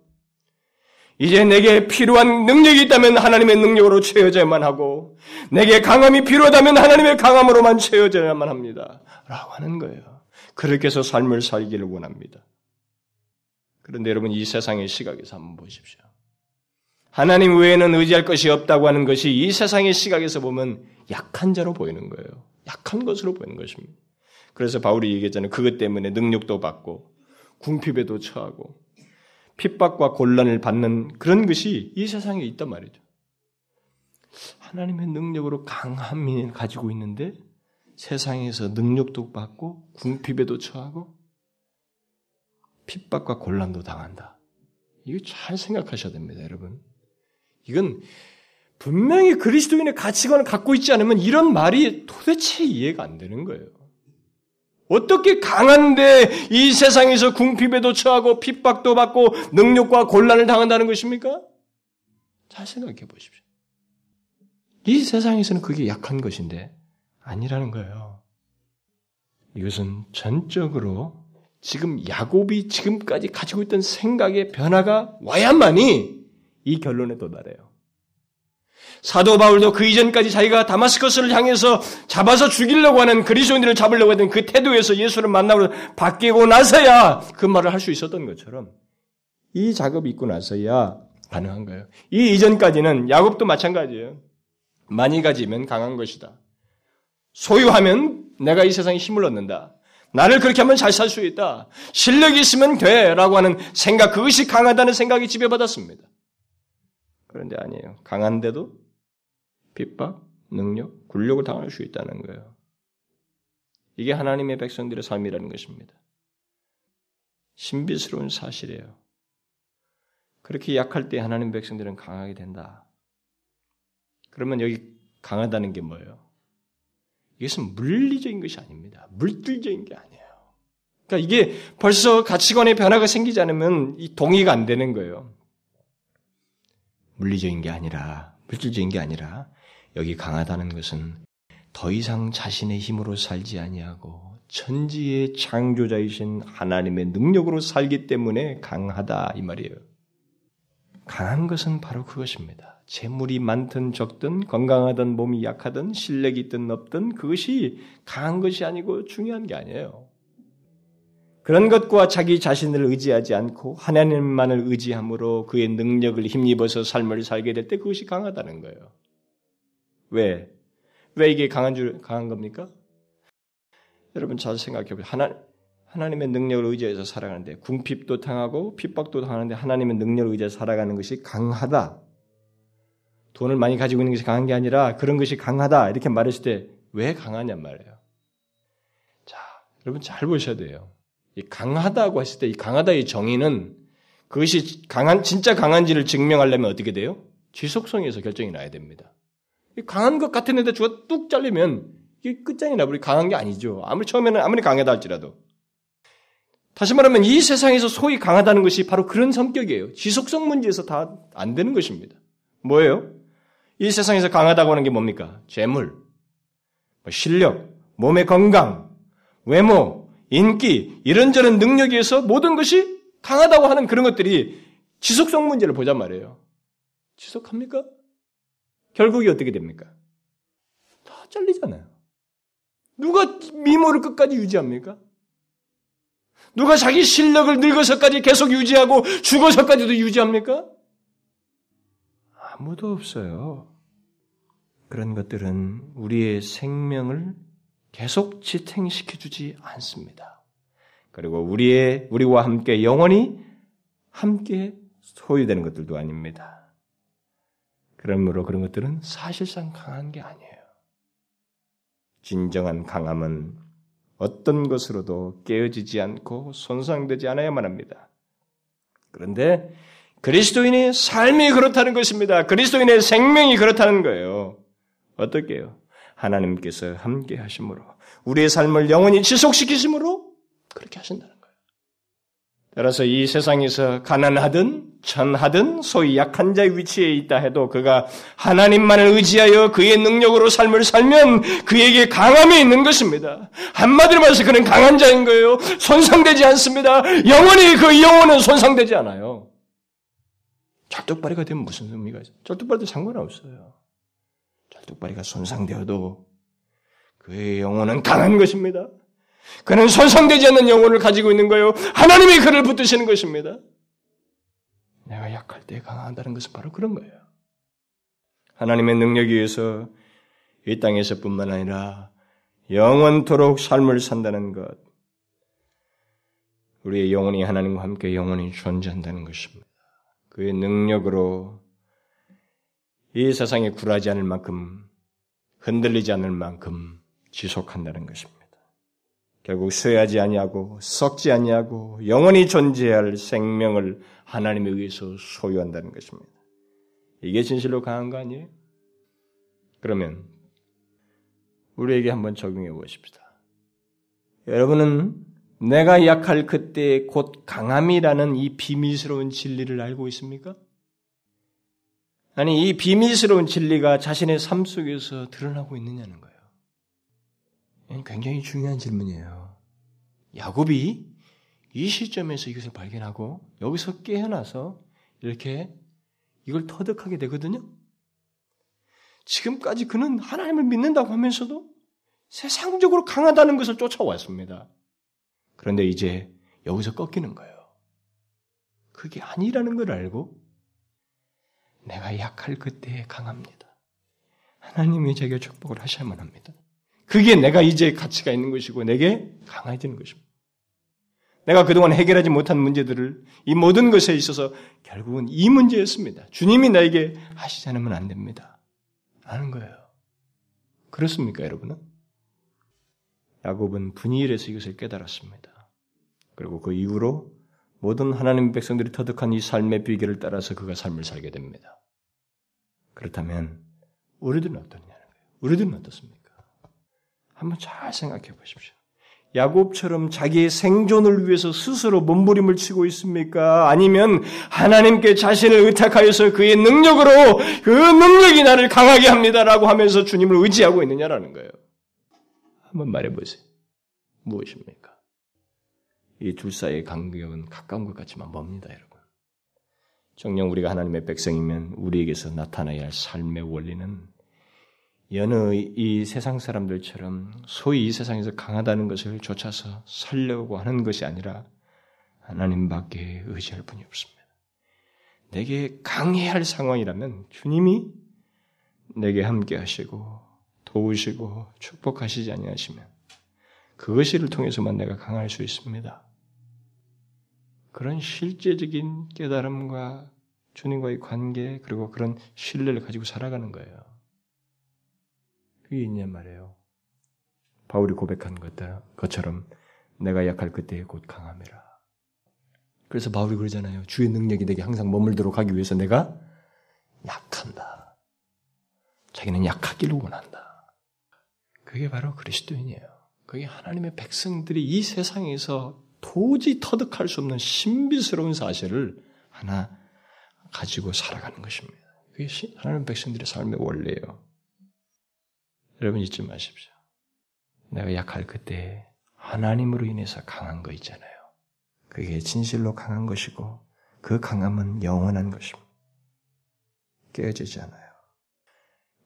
이제 내게 필요한 능력이 있다면 하나님의 능력으로 채워져야만 하고 내게 강함이 필요하다면 하나님의 강함으로만 채워져야만 합니다. 라고 하는 거예요. 그렇게 해서 삶을 살기를 원합니다. 그런데 여러분 이 세상의 시각에서 한번 보십시오. 하나님 외에는 의지할 것이 없다고 하는 것이 이 세상의 시각에서 보면 약한 자로 보이는 거예요. 약한 것으로 보이는 것입니다. 그래서 바울이 얘기했잖아요. 그것 때문에 능력도 받고 궁핍에도 처하고 핍박과 곤란을 받는 그런 것이 이 세상에 있단 말이죠. 하나님의 능력으로 강함이 가지고 있는데 세상에서 능력도 받고 궁핍에도 처하고 핍박과 곤란도 당한다. 이거 잘 생각하셔야 됩니다, 여러분. 이건 분명히 그리스도인의 가치관을 갖고 있지 않으면 이런 말이 도대체 이해가 안 되는 거예요. 어떻게 강한데 이 세상에서 궁핍에도 처하고 핍박도 받고 능력과 곤란을 당한다는 것입니까? 잘 생각해 보십시오. 이 세상에서는 그게 약한 것인데 아니라는 거예요. 이것은 전적으로 지금 야곱이 지금까지 가지고 있던 생각의 변화가 와야만이 이 결론에 도달해요. 사도 바울도 그 이전까지 자기가 다마스커스를 향해서 잡아서 죽이려고 하는 그리스도인들을 잡으려고 했던 그 태도에서 예수를 만나고 바뀌고 나서야 그 말을 할 수 있었던 것처럼 이 작업이 있고 나서야 가능한 거예요. 이 이전까지는 야곱도 마찬가지예요. 많이 가지면 강한 것이다. 소유하면 내가 이 세상에 힘을 얻는다. 나를 그렇게 하면 잘 살 수 있다. 실력이 있으면 돼. 라고 하는 생각, 그것이 강하다는 생각이 지배받았습니다. 그런데 아니에요. 강한데도 핍박, 능력, 굴욕을 당할 수 있다는 거예요. 이게 하나님의 백성들의 삶이라는 것입니다. 신비스러운 사실이에요. 그렇게 약할 때 하나님 백성들은 강하게 된다. 그러면 여기 강하다는 게 뭐예요? 이것은 물리적인 것이 아닙니다. 물질적인 게 아니에요. 그러니까 이게 벌써 가치관의 변화가 생기지 않으면 이 동의가 안 되는 거예요. 물리적인 게 아니라 물질적인 게 아니라 여기 강하다는 것은 더 이상 자신의 힘으로 살지 아니하고 천지의 창조자이신 하나님의 능력으로 살기 때문에 강하다 이 말이에요. 강한 것은 바로 그것입니다. 재물이 많든 적든 건강하든 몸이 약하든 실력이 있든 없든 그것이 강한 것이 아니고 중요한 게 아니에요. 그런 것과 자기 자신을 의지하지 않고 하나님만을 의지함으로 그의 능력을 힘입어서 삶을 살게 될 때 그것이 강하다는 거예요. 왜? 왜 이게 강한 줄 강한 겁니까? 여러분 잘 생각해 보세요. 하나 하나님의 능력을 의지해서 살아가는데 궁핍도 당하고 핍박도 당하는데 하나님의 능력을 의지해서 살아가는 것이 강하다. 돈을 많이 가지고 있는 것이 강한 게 아니라 그런 것이 강하다 이렇게 말했을 때 왜 강하냔 말이에요. 자, 여러분 잘 보셔야 돼요. 이 강하다고 했을 때 이 강하다의 정의는 그것이 강한 진짜 강한지를 증명하려면 어떻게 돼요? 지속성에서 결정이 나야 됩니다. 강한 것 같았는데 주가 뚝 잘리면 이게 끝장이 나버리 강한 게 아니죠. 아무리 처음에는 아무리 강하다 할지라도. 다시 말하면 이 세상에서 소위 강하다는 것이 바로 그런 성격이에요. 지속성 문제에서 다 안 되는 것입니다. 뭐예요? 이 세상에서 강하다고 하는 게 뭡니까? 재물, 뭐 실력, 몸의 건강, 외모, 인기, 이런저런 능력에 서 모든 것이 강하다고 하는 그런 것들이 지속성 문제를 보잔 말이에요. 지속합니까? 결국이 어떻게 됩니까? 다 잘리잖아요. 누가 미모를 끝까지 유지합니까? 누가 자기 실력을 늙어서까지 계속 유지하고 죽어서까지도 유지합니까? 아무도 없어요. 그런 것들은 우리의 생명을 계속 지탱시켜 주지 않습니다. 그리고 우리의, 우리와 함께 영원히 함께 소유되는 것들도 아닙니다. 그러므로 그런 것들은 사실상 강한 게 아니에요. 진정한 강함은 어떤 것으로도 깨어지지 않고 손상되지 않아야만 합니다. 그런데 그리스도인의 삶이 그렇다는 것입니다. 그리스도인의 생명이 그렇다는 거예요. 어떻게요? 하나님께서 함께 하심으로 우리의 삶을 영원히 지속시키심으로 그렇게 하신다는 거예요. 따라서 이 세상에서 가난하든 천하든 소위 약한 자의 위치에 있다 해도 그가 하나님만을 의지하여 그의 능력으로 삶을 살면 그에게 강함이 있는 것입니다. 한마디로 말해서 그는 강한 자인 거예요. 손상되지 않습니다. 영원히 그 영혼은 손상되지 않아요. 절뚝발이가 되면 무슨 의미가 있어요? 절뚝발도 상관없어요. 절뚝발이가 손상되어도 그의 영혼은 강한 것입니다. 그는 손상되지 않는 영혼을 가지고 있는 거예요. 하나님이 그를 붙드시는 것입니다. 내가 약할 때 강하다는 것은 바로 그런 거예요. 하나님의 능력에 의해서 이 땅에서뿐만 아니라 영원토록 삶을 산다는 것. 우리의 영혼이 하나님과 함께 영원히 존재한다는 것입니다. 그의 능력으로 이 세상에 굴하지 않을 만큼 흔들리지 않을 만큼 지속한다는 것입니다. 결국 쇠하지 아니하고 썩지 아니하고 영원히 존재할 생명을 하나님에 의해서 소유한다는 것입니다. 이게 진실로 강한 거 아니에요? 그러면 우리에게 한번 적용해 보십시다. 여러분은 내가 약할 그때 곧 강함이라는 이 비밀스러운 진리를 알고 있습니까? 아니, 이 비밀스러운 진리가 자신의 삶 속에서 드러나고 있느냐는 거예요. 굉장히 중요한 질문이에요. 야곱이 이 시점에서 이것을 발견하고 여기서 깨어나서 이렇게 이걸 터득하게 되거든요. 지금까지 그는 하나님을 믿는다고 하면서도 세상적으로 강하다는 것을 쫓아왔습니다. 그런데 이제 여기서 꺾이는 거예요. 그게 아니라는 걸 알고 내가 약할 그때에 강합니다. 하나님이 제게 축복을 하셔야만 합니다. 그게 내가 이제 가치가 있는 것이고 내게 강해지는 것입니다. 내가 그동안 해결하지 못한 문제들을 이 모든 것에 있어서 결국은 이 문제였습니다. 주님이 나에게 하시지 않으면 안 됩니다. 아는 거예요. 그렇습니까, 여러분은? 야곱은 분이일에서 이것을 깨달았습니다. 그리고 그 이후로 모든 하나님 백성들이 터득한 이 삶의 비결을 따라서 그가 삶을 살게 됩니다. 그렇다면 우리들은 어떠냐는 거예요. 우리들은 어떻습니까? 한번 잘 생각해 보십시오. 야곱처럼 자기의 생존을 위해서 스스로 몸부림을 치고 있습니까? 아니면 하나님께 자신을 의탁하여서 그의 능력으로 그 능력이 나를 강하게 합니다라고 하면서 주님을 의지하고 있느냐라는 거예요. 한번 말해 보세요. 무엇입니까? 이 둘 사이의 간격은 가까운 것 같지만 멉니다, 여러분. 정녕 우리가 하나님의 백성이면 우리에게서 나타나야 할 삶의 원리는 여느 이 세상 사람들처럼 소위 이 세상에서 강하다는 것을 쫓아서 살려고 하는 것이 아니라 하나님밖에 의지할 분이 없습니다. 내게 강해야 할 상황이라면 주님이 내게 함께 하시고 도우시고 축복하시지 아니하시면 그것을 통해서만 내가 강할 수 있습니다. 그런 실제적인 깨달음과 주님과의 관계 그리고 그런 신뢰를 가지고 살아가는 거예요. 그게 있냔 말이에요. 바울이 고백한 것처럼 내가 약할 그때에 곧 강함이라. 그래서 바울이 그러잖아요. 주의 능력이 내게 항상 머물도록 하기 위해서 내가 약한다. 자기는 약하기를 원한다. 그게 바로 그리스도인이에요. 그게 하나님의 백성들이 이 세상에서 도저히 터득할 수 없는 신비스러운 사실을 하나 가지고 살아가는 것입니다. 그게 하나님 백성들의 삶의 원리예요. 여러분 잊지 마십시오. 내가 약할 그때 하나님으로 인해서 강한 거 있잖아요. 그게 진실로 강한 것이고 그 강함은 영원한 것입니다. 깨어지지 않아요.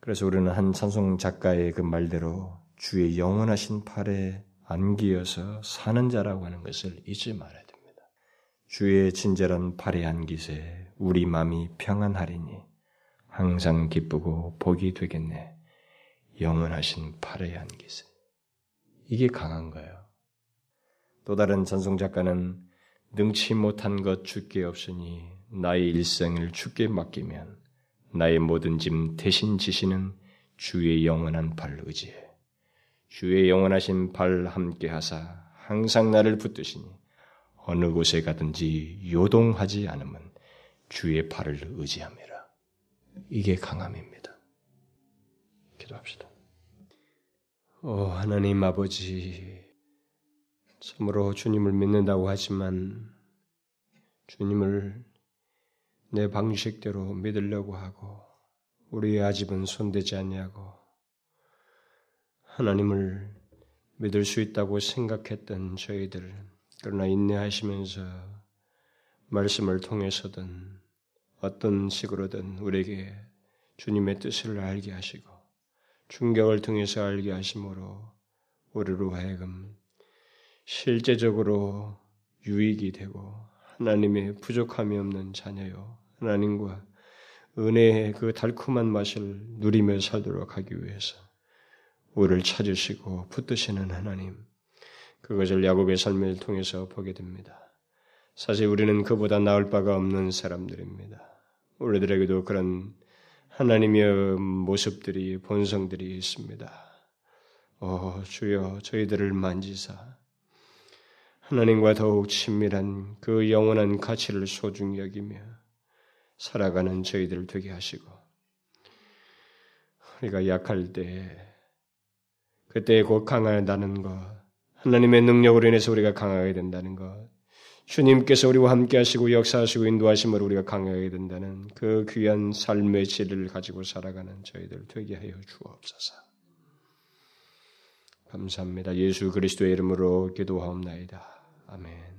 그래서 우리는 한 찬송 작가의 그 말대로 주의 영원하신 팔에 안기어서 사는 자라고 하는 것을 잊지 말아야 됩니다. 주의 친절한 팔에 안기세 우리 마음이 평안하리니 항상 기쁘고 복이 되겠네. 영원하신 팔에 안기세. 이게 강한 거예요. 또 다른 전송 작가는 능치 못한 것 주께 없으니 나의 일생을 주께 맡기면 나의 모든 짐 대신 지시는 주의 영원한 발 의지해. 주의 영원하신 발 함께 하사 항상 나를 붙드시니 어느 곳에 가든지 요동하지 않으면 주의 발을 의지함이라. 이게 강함입니다. 기도합시다. 오, 하나님 아버지, 참으로 주님을 믿는다고 하지만 주님을 내 방식대로 믿으려고 하고 우리의 아집은 손대지 않냐고 하나님을 믿을 수 있다고 생각했던 저희들 그러나 인내하시면서 말씀을 통해서든 어떤 식으로든 우리에게 주님의 뜻을 알게 하시고 충격을 통해서 알게 하심으로 우리로 하여금 실제적으로 유익이 되고 하나님의 부족함이 없는 자녀요 하나님과 은혜의 그 달콤한 맛을 누리며 살도록 하기 위해서 우리를 찾으시고 붙드시는 하나님 그것을 야곱의 삶을 통해서 보게 됩니다. 사실 우리는 그보다 나을 바가 없는 사람들입니다. 우리들에게도 그런 하나님의 모습들이 본성들이 있습니다. 어, 주여 저희들을 만지사 하나님과 더욱 친밀한 그 영원한 가치를 소중히 여기며 살아가는 저희들 되게 하시고 우리가 약할 때 그때 곧 강하다는 것 하나님의 능력으로 인해서 우리가 강하게 된다는 것 주님께서 우리와 함께 하시고 역사하시고 인도하심으로 우리가 강하게 된다는 그 귀한 삶의 질을 가지고 살아가는 저희들 되게 하여 주옵소서. 감사합니다. 예수 그리스도의 이름으로 기도하옵나이다. 아멘.